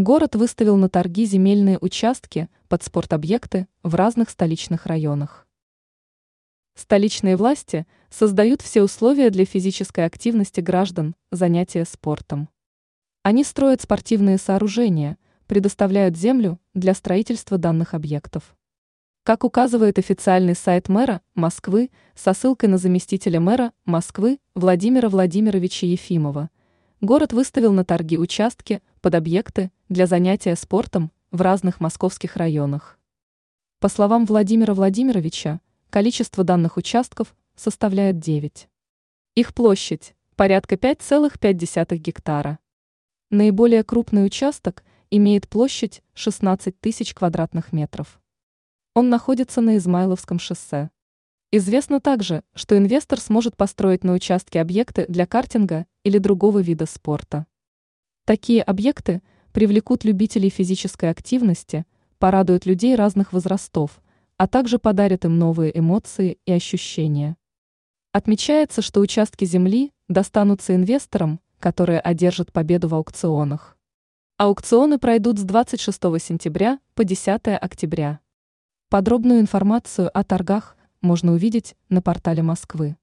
Город выставил на торги земельные участки под спортобъекты в разных столичных районах. Столичные власти создают все условия для физической активности граждан, занятия спортом. Они строят спортивные сооружения, предоставляют землю для строительства данных объектов. Как указывает официальный сайт мэра Москвы со ссылкой на заместителя мэра Москвы Владимира Владимировича Ефимова, город выставил на торги участки под объекты для занятия спортом в разных московских районах. По словам Владимира Владимировича, количество данных участков составляет 9. Их площадь – порядка 5,5 гектара. Наиболее крупный участок имеет площадь 16 тысяч квадратных метров. Он находится на Измайловском шоссе. Известно также, что инвестор сможет построить на участке объекты для картинга или другого вида спорта. Такие объекты привлекут любителей физической активности, порадуют людей разных возрастов, а также подарят им новые эмоции и ощущения. Отмечается, что участки земли достанутся инвесторам, которые одержат победу в аукционах. Аукционы пройдут с 26 сентября по 10 октября. Подробную информацию о торгах можно увидеть на портале Москвы.